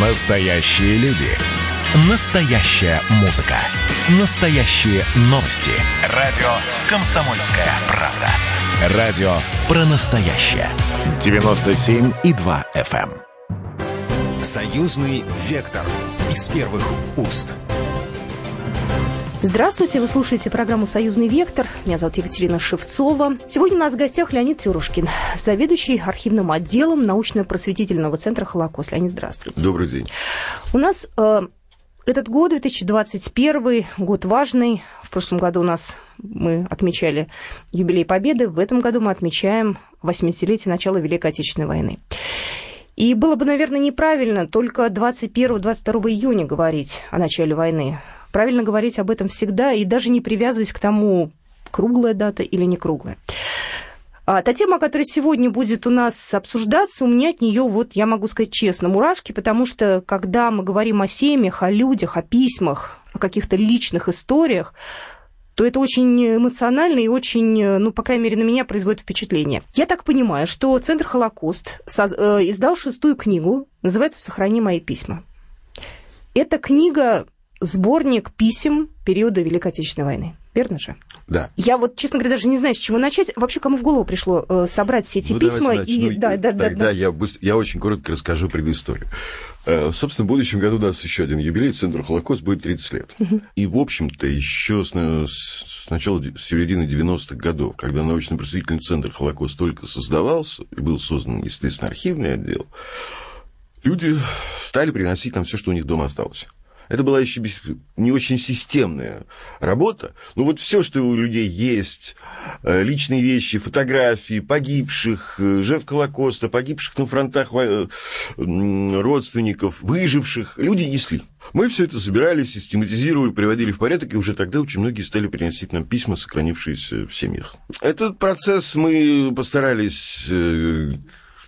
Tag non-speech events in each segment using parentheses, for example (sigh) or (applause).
Настоящие люди. Настоящая музыка. Настоящие новости. Радио «Комсомольская правда». Радио про настоящее. 97,2 FM. эм. Союзный вектор из первых уст. Здравствуйте, вы слушаете программу «Союзный вектор». Меня зовут Екатерина Шевцова. Сегодня у нас в гостях Леонид Тюрушкин, заведующий архивным отделом научно-просветительного центра «Холокост». Леонид, здравствуйте. Добрый день. У нас э, этот год, 2021, год важный. В прошлом году у нас мы отмечали юбилей Победы. В этом году мы отмечаем 80-летие начала Великой Отечественной войны. И было бы, наверное, неправильно только 21-22 июня говорить о начале войны. Правильно говорить об этом всегда и даже не привязываясь к тому, круглая дата или не круглая. А та тема, которая сегодня будет у нас обсуждаться, у меня от нее, вот я могу сказать честно, мурашки, потому что когда мы говорим о семьях, о людях, о письмах, о каких-то личных историях, то это очень эмоционально и очень, ну, по крайней мере, на меня производит впечатление. Я так понимаю, что Центр Холокост э, издал шестую книгу, называется «Сохрани мои письма». Эта книга сборник писем периода Великой Отечественной войны. Верно же? Да. Я вот, честно говоря, даже не знаю, с чего начать. Вообще, кому в голову пришло э, собрать все эти ну, письма? И... Да, да, да, Тогда да. Я, быстро, я очень коротко расскажу предысторию. Э, собственно, в будущем году у нас еще один юбилей, Центр Холокост будет 30 лет. Угу. И, в общем-то, еще с, с начала, с середины 90-х годов, когда научно-просветительный центр Холокост только создавался, и был создан, естественно, архивный отдел, люди стали приносить нам все, что у них дома осталось. Это была еще не очень системная работа. Но вот все, что у людей есть, э, личные вещи, фотографии погибших, э, жертв Холокоста, погибших на фронтах э, родственников, выживших, люди несли. Мы все это собирали, систематизировали, приводили в порядок, и уже тогда очень многие стали приносить нам письма, сохранившиеся в семьях. Этот процесс мы постарались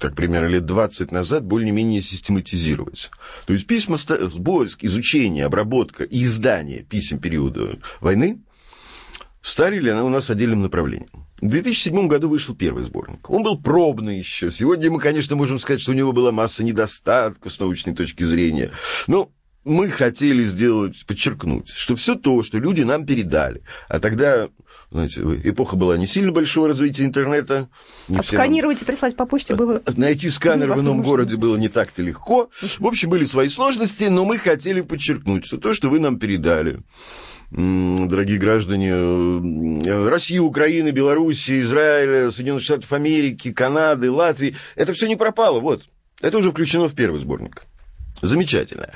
так примерно лет 20 назад, более-менее систематизировать. То есть письма, поиск, изучение, обработка и издание писем периода войны стали ли у нас отдельным направлением. В 2007 году вышел первый сборник. Он был пробный еще. Сегодня мы, конечно, можем сказать, что у него была масса недостатков с научной точки зрения. Но мы хотели сделать, подчеркнуть, что все то, что люди нам передали, а тогда, знаете, эпоха была не сильно большого развития интернета. Не Отсканировать нам... и прислать по почте было... Найти сканер в ином городе было не так-то легко. В общем, были свои сложности, но мы хотели подчеркнуть, что то, что вы нам передали, дорогие граждане России, Украины, Белоруссии, Израиля, Соединенных Штатов Америки, Канады, Латвии, это все не пропало, вот. Это уже включено в первый сборник. Замечательно.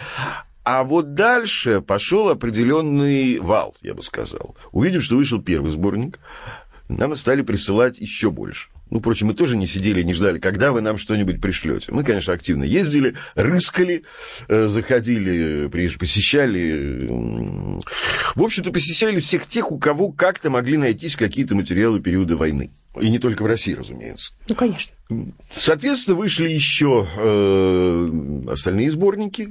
А вот дальше пошел определенный вал, я бы сказал. Увидев, что вышел первый сборник, нам стали присылать еще больше. Ну, впрочем, мы тоже не сидели, не ждали, когда вы нам что-нибудь пришлете. Мы, конечно, активно ездили, рыскали, э, заходили, посещали... В общем-то, посещали всех тех, у кого как-то могли найтись какие-то материалы периода войны. И не только в России, разумеется. Ну, конечно. Соответственно, вышли еще э, остальные сборники,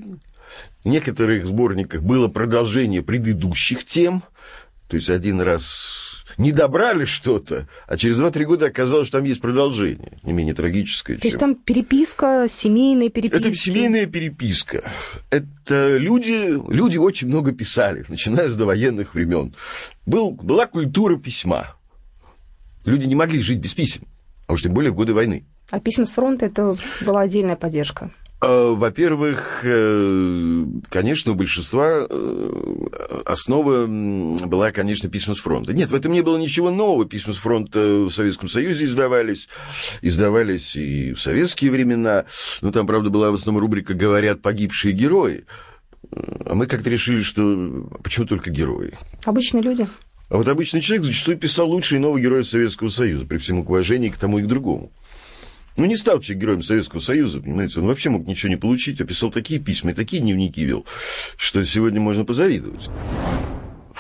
в некоторых сборниках было продолжение предыдущих тем, то есть один раз не добрали что-то, а через 2-3 года оказалось, что там есть продолжение, не менее трагическое. То чем... есть там переписка, семейная переписка? Это семейная переписка. Это люди, люди очень много писали, начиная с довоенных времен. Был, была культура письма. Люди не могли жить без писем, а уж тем более в годы войны. А письма с фронта – это была отдельная поддержка? Э, во-первых, э, конечно, у большинства э, основа была, конечно, письма с фронта. Нет, в этом не было ничего нового. Письма с фронта в Советском Союзе издавались, издавались и в советские времена. Но там, правда, была в основном рубрика «Говорят погибшие герои». А мы как-то решили, что почему только герои? Обычные люди. А вот обычный человек зачастую писал лучшие новые герои Советского Союза, при всем уважении к тому и к другому. Ну, не стал человек героем Советского Союза, понимаете, он вообще мог ничего не получить, а писал такие письма и такие дневники вел, что сегодня можно позавидовать.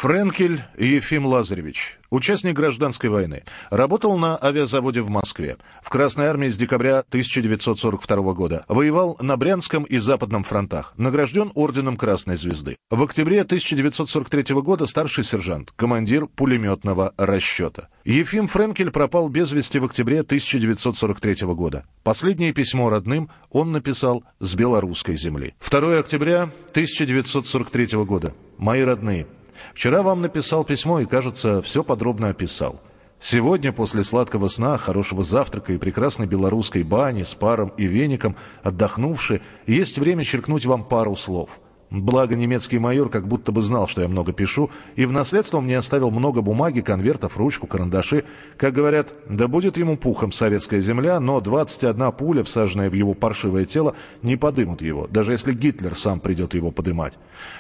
Френкель Ефим Лазаревич, участник гражданской войны, работал на авиазаводе в Москве. В Красной армии с декабря 1942 года. Воевал на Брянском и Западном фронтах. Награжден орденом Красной Звезды. В октябре 1943 года старший сержант, командир пулеметного расчета. Ефим Френкель пропал без вести в октябре 1943 года. Последнее письмо родным он написал с белорусской земли. 2 октября 1943 года. Мои родные, Вчера вам написал письмо и, кажется, все подробно описал. Сегодня, после сладкого сна, хорошего завтрака и прекрасной белорусской бани с паром и веником, отдохнувши, есть время черкнуть вам пару слов. Благо немецкий майор как будто бы знал, что я много пишу, и в наследство мне оставил много бумаги, конвертов, ручку, карандаши. Как говорят, да будет ему пухом советская земля, но 21 пуля, всаженная в его паршивое тело, не подымут его, даже если Гитлер сам придет его подымать.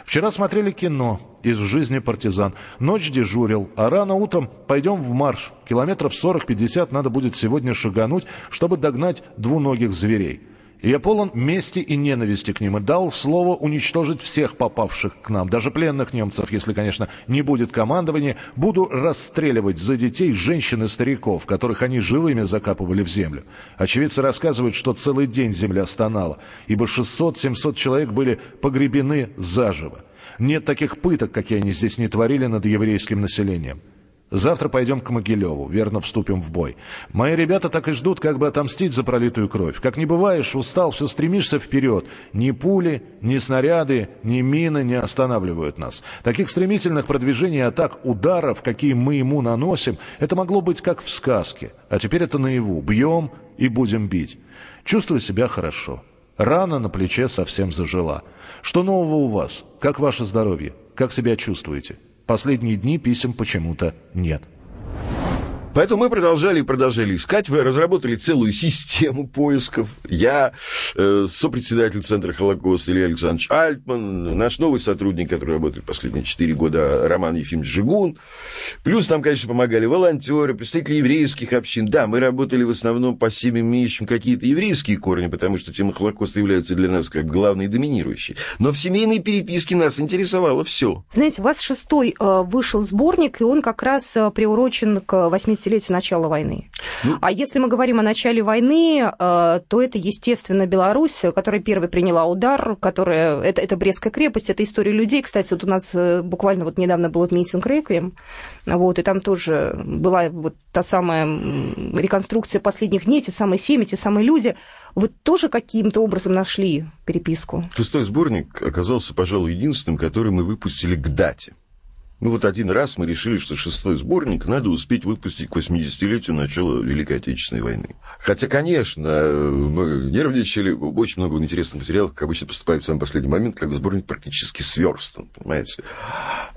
Вчера смотрели кино из жизни партизан. Ночь дежурил, а рано утром пойдем в марш. Километров 40-50 надо будет сегодня шагануть, чтобы догнать двуногих зверей. Я полон мести и ненависти к ним и дал слово уничтожить всех попавших к нам, даже пленных немцев, если, конечно, не будет командования, буду расстреливать за детей, женщин и стариков, которых они живыми закапывали в землю. Очевидцы рассказывают, что целый день земля стонала, ибо 600-700 человек были погребены заживо. Нет таких пыток, какие они здесь не творили над еврейским населением. Завтра пойдем к Могилеву, верно вступим в бой. Мои ребята так и ждут, как бы отомстить за пролитую кровь. Как не бываешь, устал, все стремишься вперед. Ни пули, ни снаряды, ни мины не останавливают нас. Таких стремительных продвижений, атак, ударов, какие мы ему наносим, это могло быть как в сказке. А теперь это наяву. Бьем и будем бить. Чувствую себя хорошо. Рана на плече совсем зажила. Что нового у вас? Как ваше здоровье? Как себя чувствуете? Последние дни писем почему-то нет. Поэтому мы продолжали и продолжали искать. Вы разработали целую систему поисков. Я, э, сопредседатель Центра Холокоста Илья Александрович Альтман, наш новый сотрудник, который работает последние четыре года, Роман Ефимович Жигун. Плюс там, конечно, помогали волонтеры, представители еврейских общин. Да, мы работали в основном по семьям, имеющим какие-то еврейские корни, потому что тема Холокоста является для нас как главной и доминирующей. Но в семейной переписке нас интересовало все. Знаете, у вас шестой э, вышел сборник, и он как раз э, приурочен к 80 десятилетию начала войны. Ну... А если мы говорим о начале войны, э, то это, естественно, Беларусь, которая первой приняла удар, которая... Это, это Брестская крепость, это история людей. Кстати, вот у нас э, буквально вот недавно был митинг «Реквием», вот, и там тоже была вот та самая реконструкция последних дней, те самые семьи, те самые люди. Вы тоже каким-то образом нашли переписку? Шестой сборник оказался, пожалуй, единственным, который мы выпустили к дате. Ну вот один раз мы решили, что шестой сборник надо успеть выпустить к 80-летию начала Великой Отечественной войны. Хотя, конечно, мы нервничали, очень много интересных материалов, как обычно поступает в самый последний момент, когда сборник практически сверстан, понимаете.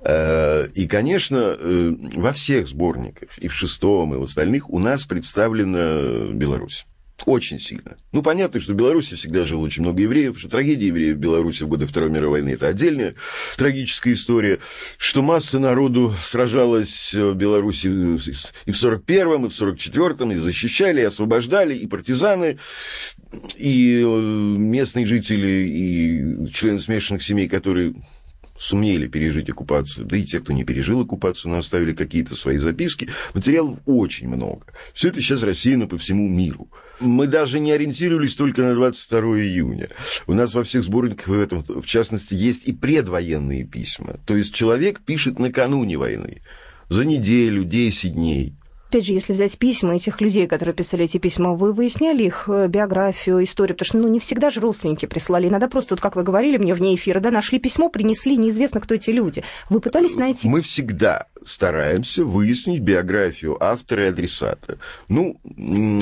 Э, и, конечно, э, во всех сборниках, и в шестом, и в остальных, у нас представлена Беларусь. Очень сильно. Ну, понятно, что в Беларуси всегда жило очень много евреев, что трагедия евреев в Беларуси в годы Второй мировой войны – это отдельная трагическая история, что масса народу сражалась в Беларуси и в 41-м, и в 44-м, и защищали, и освобождали, и партизаны, и э, местные жители, и члены смешанных семей, которые сумели пережить оккупацию, да и те, кто не пережил оккупацию, но оставили какие-то свои записки. Материалов очень много. Все это сейчас рассеяно по всему миру. Мы даже не ориентировались только на 22 июня. У нас во всех сборниках, в, этом, в частности, есть и предвоенные письма. То есть человек пишет накануне войны, за неделю, 10 дней опять же, если взять письма этих людей, которые писали эти письма, вы выясняли их э, биографию, историю? Потому что, ну, не всегда же родственники прислали. Иногда просто, вот как вы говорили мне вне эфира, да, нашли письмо, принесли, неизвестно, кто эти люди. Вы пытались найти? Мы всегда стараемся выяснить биографию автора и адресата. Ну,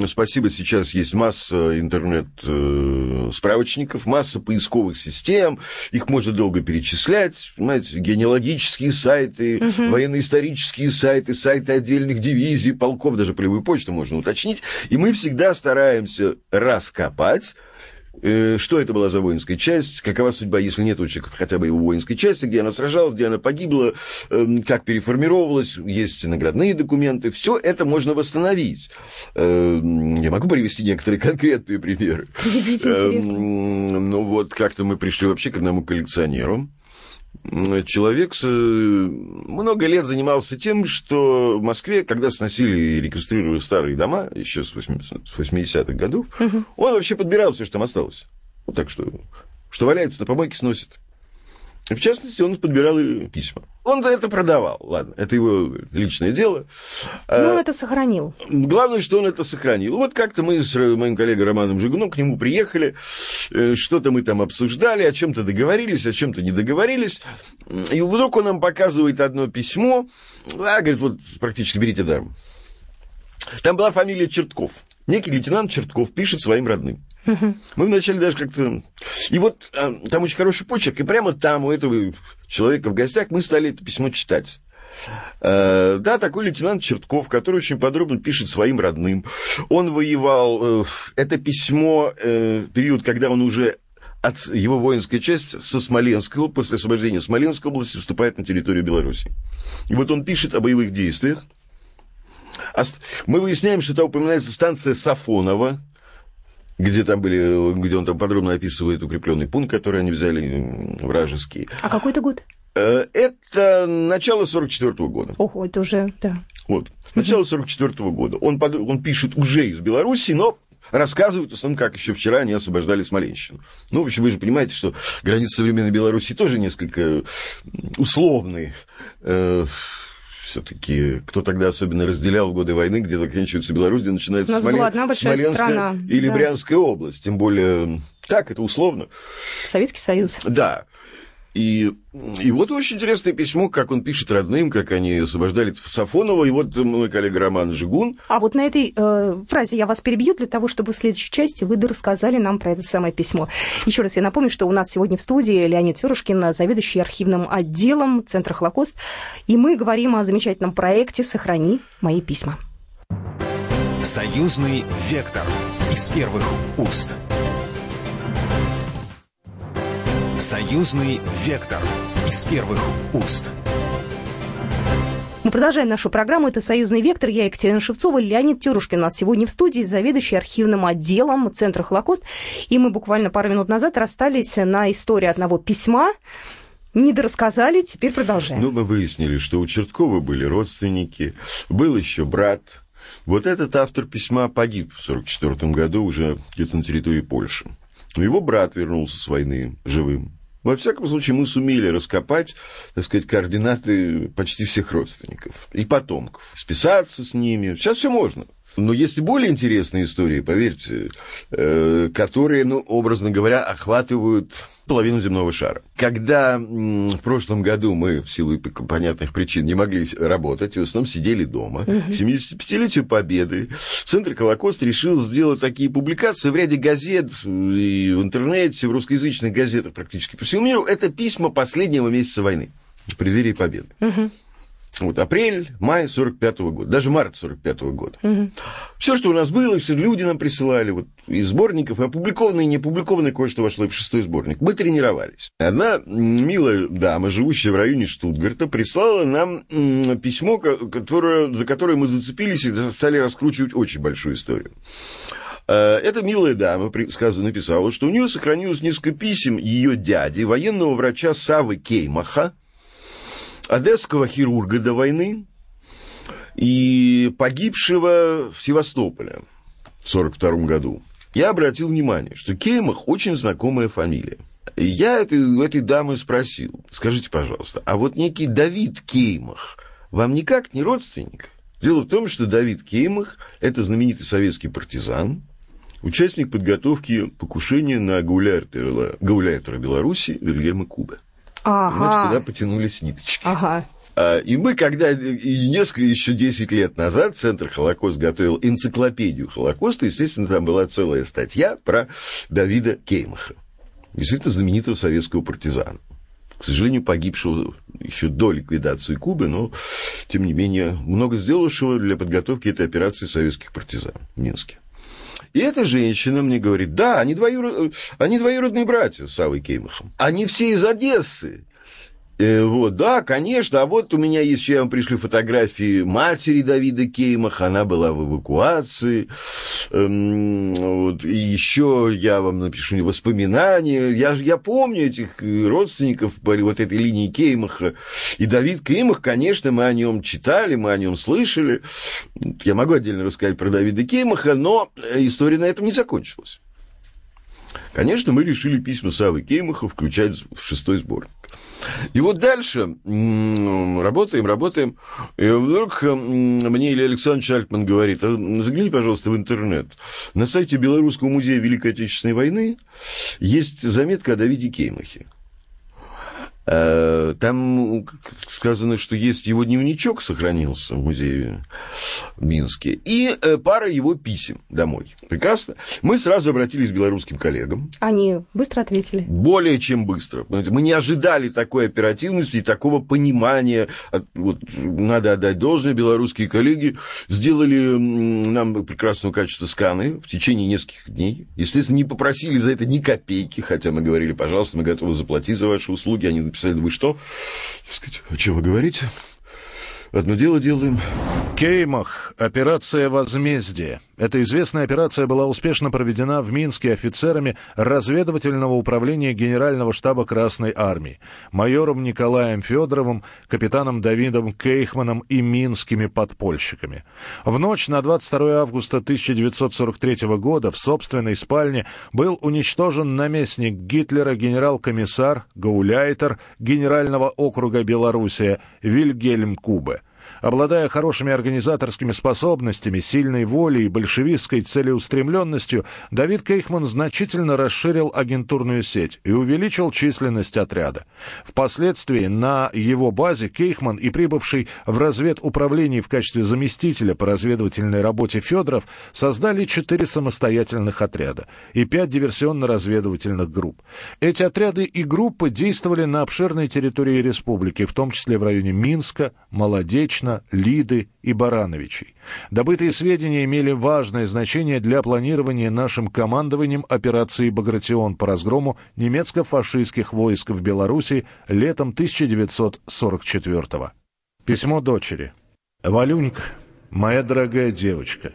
спасибо, сейчас есть масса интернет-справочников, э, масса поисковых систем, их можно долго перечислять, понимаете, генеалогические сайты, угу. военно-исторические сайты, сайты отдельных дивизий, полков, даже полевую почту можно уточнить, и мы всегда стараемся раскопать Э, что это была за воинская часть, какова судьба, если нет вообще хотя бы его воинской части, где она сражалась, где она погибла, эм, как переформировалась, есть наградные документы, все это можно восстановить. Эм, я могу привести некоторые (laughs) конкретные примеры. Эм, ну вот как-то мы пришли вообще к одному коллекционеру, человек много лет занимался тем, что в Москве, когда сносили и реконструировали старые дома, еще с 80-х годов, угу. он вообще подбирал все, что там осталось. Вот так что, что валяется на помойке, сносит. В частности, он подбирал письма. Он это продавал, ладно, это его личное дело. Ну, он это сохранил. Главное, что он это сохранил. Вот как-то мы с моим коллегой Романом Жигуном к нему приехали, э, что-то мы там обсуждали, о чем-то договорились, о чем-то не договорились. И вдруг он нам показывает одно письмо, а, говорит, вот практически берите даром. Там была фамилия Чертков. Некий лейтенант Чертков пишет своим родным. Мы вначале даже как-то... И вот а, там очень хороший почерк, и прямо там у этого человека в гостях мы стали это письмо читать. Uh, да, такой лейтенант Чертков, который очень подробно пишет своим родным. Он воевал... Uh, это письмо, uh, период, когда он уже от его воинская часть со Смоленской, после освобождения Смоленской области, вступает на территорию Беларуси. И вот он пишет о боевых действиях. Мы выясняем, что там упоминается станция Сафонова, где там были, где он там подробно описывает укрепленный пункт, который они взяли вражеский. А какой это год? Э, это начало 44 -го года. Ого, это уже, да. Вот, начало 44 -го года. Он, под, он пишет уже из Беларуси, но рассказывают в основном, как еще вчера они освобождали Смоленщину. Ну, в общем, вы же понимаете, что границы современной Беларуси тоже несколько условные. Все-таки, кто тогда особенно разделял годы войны, где заканчивается Беларусь, где начинается Смолен... Смоленская страна. или да. Брянская область. Тем более, так, это условно. Советский Союз. Да. И, и вот очень интересное письмо, как он пишет родным, как они освобождали Сафонова, и вот мой коллега Роман Жигун. А вот на этой э, фразе я вас перебью для того, чтобы в следующей части вы рассказали нам про это самое письмо. Еще раз я напомню, что у нас сегодня в студии Леонид Ферушкин, заведующий архивным отделом Центра Холокост, и мы говорим о замечательном проекте «Сохрани мои письма». Союзный вектор из первых уст. Союзный вектор из первых уст. Мы продолжаем нашу программу. Это «Союзный вектор». Я Екатерина Шевцова, Леонид Тюрушкин у нас сегодня в студии, заведующий архивным отделом Центра Холокост. И мы буквально пару минут назад расстались на истории одного письма, не дорассказали, теперь продолжаем. Ну, мы выяснили, что у Черткова были родственники, был еще брат. Вот этот автор письма погиб в 1944 году уже где-то на территории Польши. Но его брат вернулся с войны живым. Во всяком случае, мы сумели раскопать, так сказать, координаты почти всех родственников и потомков, списаться с ними. Сейчас все можно. Но есть и более интересные истории, поверьте, э, которые, ну, образно говоря, охватывают половину земного шара. Когда в прошлом году мы, в силу понятных причин, не могли работать, в основном сидели дома, угу. 75-летию Победы, Центр Холокост решил сделать такие публикации в ряде газет и в интернете, в русскоязычных газетах практически по всему миру. Это письма последнего месяца войны, в преддверии Победы. Угу. Вот апрель, май 45 -го года, даже март 45 -го года. Угу. Все, что у нас было, все люди нам присылали, вот из сборников, и не опубликованное кое-что вошло в шестой сборник. Мы тренировались. Одна милая дама, живущая в районе Штутгарта, прислала нам письмо, которое, за которое мы зацепились и стали раскручивать очень большую историю. Э, эта милая дама сказано, написала, что у нее сохранилось несколько писем ее дяди, военного врача Савы Кеймаха, одесского хирурга до войны и погибшего в Севастополе в 1942 году. Я обратил внимание, что Кеймах очень знакомая фамилия. Я этой, у этой дамы спросил, скажите, пожалуйста, а вот некий Давид Кеймах вам никак не родственник? Дело в том, что Давид Кеймах – это знаменитый советский партизан, участник подготовки покушения на гауляйтера, гауляйтера Беларуси Вильгельма Куба. Ага. Понимаете, куда потянулись ниточки. Ага. А, и мы, когда и несколько, еще 10 лет назад Центр Холокост готовил энциклопедию Холокоста, естественно, там была целая статья про Давида Кеймаха, действительно знаменитого советского партизана. К сожалению, погибшего еще до ликвидации Кубы, но, тем не менее, много сделавшего для подготовки этой операции советских партизан в Минске. И эта женщина мне говорит, да, они, двоюрод... они двоюродные братья с Савой Кеймахом. Они все из Одессы. Э, вот, да, конечно. А вот у меня есть, я вам пришлю фотографии матери Давида Кеймаха. Она была в эвакуации. Эм, вот, и еще я вам напишу воспоминания. Я, я помню этих родственников по вот этой линии Кеймаха. И Давид Кеймах, конечно, мы о нем читали, мы о нем слышали. Я могу отдельно рассказать про Давида Кеймаха, но история на этом не закончилась. Конечно, мы решили письма Савы Кеймаха включать в шестой сборник. И вот дальше работаем, работаем, и вдруг мне Илья Александрович Альтман говорит, а загляни, пожалуйста, в интернет. На сайте Белорусского музея Великой Отечественной войны есть заметка о Давиде Кеймахе. Э, там сказано, что есть его дневничок сохранился в музее в Минске, и э, пара его писем домой. Прекрасно. Мы сразу обратились к белорусским коллегам. Они быстро ответили? Более чем быстро. Мы не ожидали такой оперативности и такого понимания. Вот, надо отдать должное, белорусские коллеги сделали нам прекрасного качества сканы в течение нескольких дней. Естественно, не попросили за это ни копейки, хотя мы говорили, пожалуйста, мы готовы заплатить за ваши услуги. Они написали, вы что? сказать, о чем вы говорите? Одно дело делаем. Кеймах. Операция «Возмездие». Эта известная операция была успешно проведена в Минске офицерами разведывательного управления Генерального штаба Красной Армии, майором Николаем Федоровым, капитаном Давидом Кейхманом и минскими подпольщиками. В ночь на 22 августа 1943 года в собственной спальне был уничтожен наместник Гитлера генерал-комиссар Гауляйтер Генерального округа Белоруссия Вильгельм Кубе. Обладая хорошими организаторскими способностями, сильной волей и большевистской целеустремленностью, Давид Кейхман значительно расширил агентурную сеть и увеличил численность отряда. Впоследствии на его базе Кейхман и прибывший в разведуправлении в качестве заместителя по разведывательной работе Федоров создали четыре самостоятельных отряда и пять диверсионно-разведывательных групп. Эти отряды и группы действовали на обширной территории республики, в том числе в районе Минска, Молодечно, Лиды и Барановичей. Добытые сведения имели важное значение для планирования нашим командованием операции «Багратион» по разгрому немецко-фашистских войск в Беларуси летом 1944 -го. Письмо дочери. «Валюнька, моя дорогая девочка,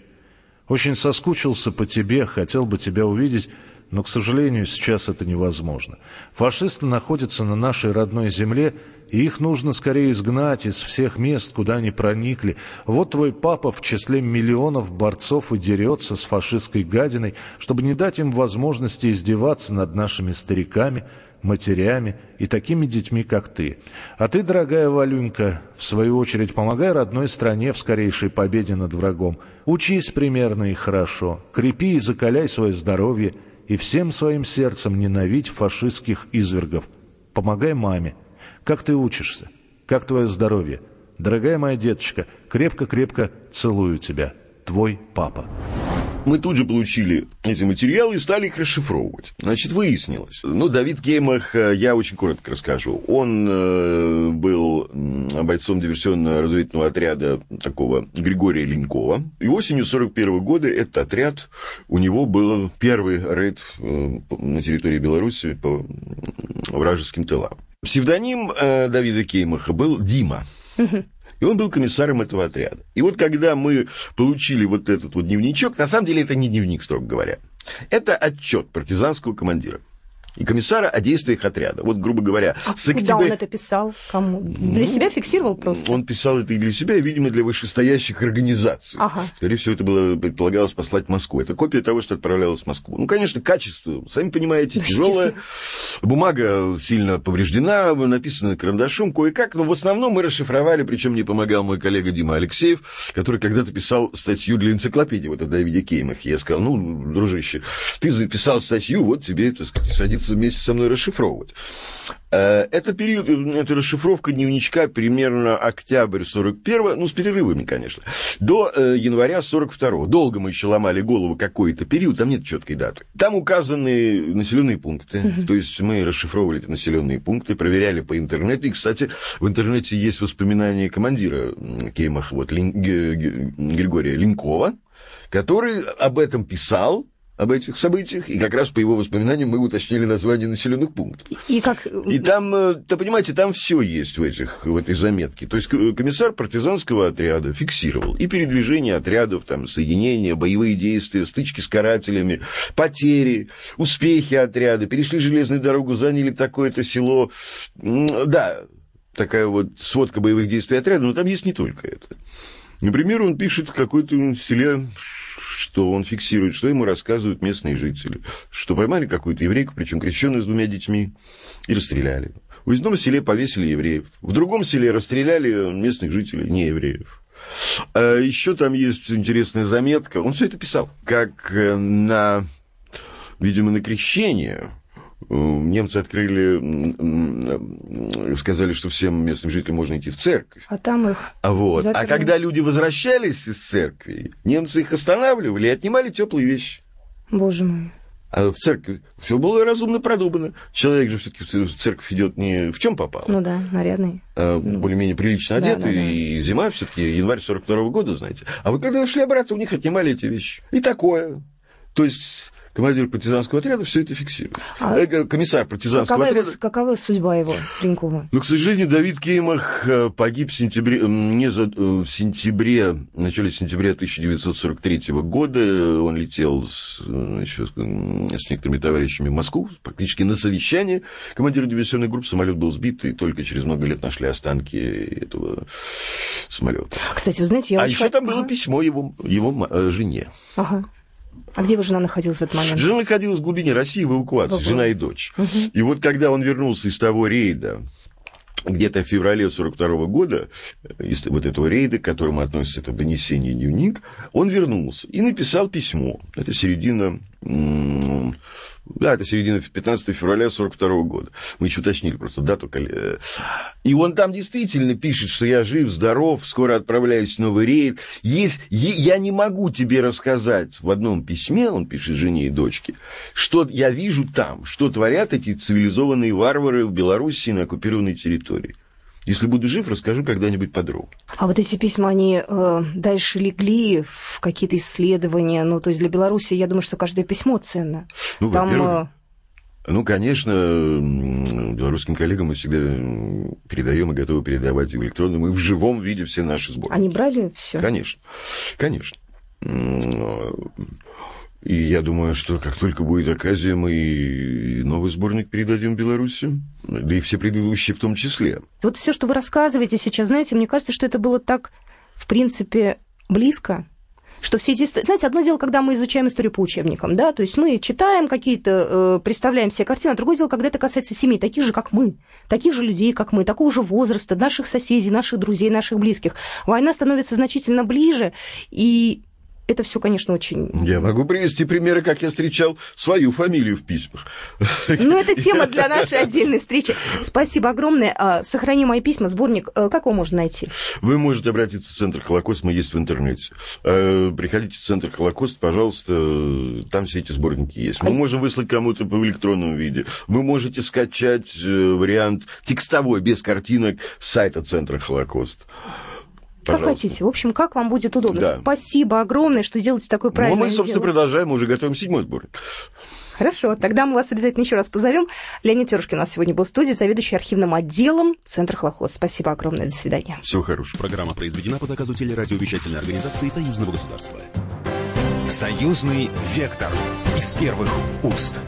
очень соскучился по тебе, хотел бы тебя увидеть, но, к сожалению, сейчас это невозможно. Фашисты находятся на нашей родной земле, и их нужно скорее изгнать из всех мест, куда они проникли. Вот твой папа в числе миллионов борцов и дерется с фашистской гадиной, чтобы не дать им возможности издеваться над нашими стариками, матерями и такими детьми, как ты. А ты, дорогая Валюнька, в свою очередь помогай родной стране в скорейшей победе над врагом. Учись примерно и хорошо, крепи и закаляй свое здоровье, и всем своим сердцем ненавидь фашистских извергов. Помогай маме, как ты учишься? Как твое здоровье? Дорогая моя деточка, крепко-крепко целую тебя. Твой папа. Мы тут же получили эти материалы и стали их расшифровывать. Значит, выяснилось. Ну, Давид Геймах, э, я очень коротко расскажу. Он э, был бойцом диверсионно-разведывательного отряда такого Григория Ленькова. И осенью 41 года этот отряд, у него был первый рейд э, на территории Беларуси по вражеским тылам. Псевдоним Давида Кеймаха был Дима. И он был комиссаром этого отряда. И вот когда мы получили вот этот вот дневничок, на самом деле это не дневник, строго говоря. Это отчет партизанского командира и комиссара о действиях отряда. Вот, грубо говоря, а с октября... Куда он это писал? Кому? Для ну, себя фиксировал просто? Он писал это и для себя, и, видимо, для вышестоящих организаций. Ага. Скорее всего, это было, предполагалось послать в Москву. Это копия того, что отправлялось в Москву. Ну, конечно, качество, сами понимаете, тяжелое. Бумага сильно повреждена, написана карандашом кое-как, но в основном мы расшифровали, причем мне помогал мой коллега Дима Алексеев, который когда-то писал статью для энциклопедии вот о Давиде Кеймахе. Я сказал, ну, дружище, ты записал статью, вот тебе, так сказать, садится вместе со мной расшифровывать. Э, это период, это расшифровка дневничка примерно октябрь 41 ну, с перерывами, конечно, до э, января 42 Долго мы еще ломали голову, какой это период, там нет четкой даты. Там указаны населенные пункты, то есть мы расшифровывали эти населенные пункты, проверяли по интернету. И, кстати, в интернете есть воспоминания командира Кеймах, вот, Лин, Григория Линкова, который об этом писал, об этих событиях, и как раз по его воспоминаниям мы уточнили название населенных пунктов. И как... И там, э, да понимаете, там все есть в, этих, в этой заметке. То есть комиссар партизанского отряда фиксировал и передвижение отрядов, там, соединения, боевые действия, стычки с карателями, потери, успехи отряда, перешли железную дорогу, заняли такое-то село. Да, такая вот сводка боевых действий отряда, но там есть не только это. Например, он пишет в какой-то селе что он фиксирует, что ему рассказывают местные жители, что поймали какую-то еврейку, причем крещенную с двумя детьми, и расстреляли. В одном селе повесили евреев, в другом селе расстреляли местных жителей, не евреев. А еще там есть интересная заметка. Он все это писал, как э, на, видимо, на крещение немцы открыли, сказали, что всем местным жителям можно идти в церковь. А там их а вот. А когда люди возвращались из церкви, немцы их останавливали и отнимали теплые вещи. Боже мой. А в церкви все было разумно продумано. Человек же все-таки в церковь идет не в чем попал. Ну да, нарядный. А ну, более-менее прилично одетый. Да, да, да. И зима все-таки, январь 42 -го года, знаете. А вы когда шли обратно, у них отнимали эти вещи. И такое. То есть командир партизанского отряда все это фиксирует. А... Э, комиссар партизанского какова отряда... Его, какова судьба его, Ленькова? Ну, к сожалению, Давид Кеймах э, погиб в сентябре, не за, э, в сентябре, в начале сентября 1943 года. Он летел с, еще с, с некоторыми товарищами в Москву, практически на совещание. Командир диверсионной группы самолет был сбит, и только через много лет нашли останки этого самолета. Кстати, вы знаете, я А очень... еще там было письмо его, его жене. Ага. А где его жена находилась в этот момент? Жена находилась в глубине России в эвакуации, в жена и дочь. Угу. И вот когда он вернулся из того рейда, где-то в феврале 42 года, из вот этого рейда, к которому относится это донесение дневник, он вернулся и написал письмо. Это середина да, это середина 15 февраля 42 года. Мы еще уточнили просто дату. Э, и он там действительно пишет, что я жив, здоров, скоро отправляюсь в новый рейд. Есть, я не могу тебе рассказать в одном письме, он пишет жене и дочке, что я вижу там, что творят эти цивилизованные варвары в Белоруссии на оккупированной территории. Если буду жив, расскажу когда-нибудь подробно. А вот эти письма, они э, дальше легли в какие-то исследования? Ну, то есть для Беларуси, я думаю, что каждое письмо ценно. Ну, Там, во-первых, э... ну, конечно, белорусским коллегам мы всегда передаем и готовы передавать и в электронном, и в живом виде все наши сборы. Они брали все? Конечно, конечно. И я думаю, что как только будет оказия, мы новый сборник передадим Беларуси, да и все предыдущие в том числе. Вот все, что вы рассказываете сейчас, знаете, мне кажется, что это было так, в принципе, близко, что все эти истории... Знаете, одно дело, когда мы изучаем историю по учебникам, да, то есть мы читаем какие-то, э, представляем себе картины, а другое дело, когда это касается семей, таких же, как мы, таких же людей, как мы, такого же возраста, наших соседей, наших друзей, наших близких. Война становится значительно ближе, и это все, конечно, очень... Я могу привести примеры, как я встречал свою фамилию в письмах. Ну, это (laughs) тема для нашей отдельной встречи. Спасибо огромное. А, сохрани мои письма, сборник. Э, как его можно найти? Вы можете обратиться в Центр Холокост, мы есть в интернете. Э, приходите в Центр Холокост, пожалуйста, там все эти сборники есть. Мы можем выслать кому-то в электронном виде. Вы можете скачать э, вариант текстовой, без картинок, с сайта Центра Холокост. Как хотите. В общем, как вам будет удобно. Да. Спасибо огромное, что делаете такой правильный Ну, мы, собственно, дело. продолжаем, мы уже готовим седьмой сборник. Хорошо, тогда мы вас обязательно еще раз позовем. Леонид Терушкин у нас сегодня был в студии, заведующий архивным отделом Центра Хлохоз. Спасибо огромное, до свидания. Всего хорошего. Программа произведена по заказу телерадиовещательной организации Союзного государства. Союзный вектор из первых уст.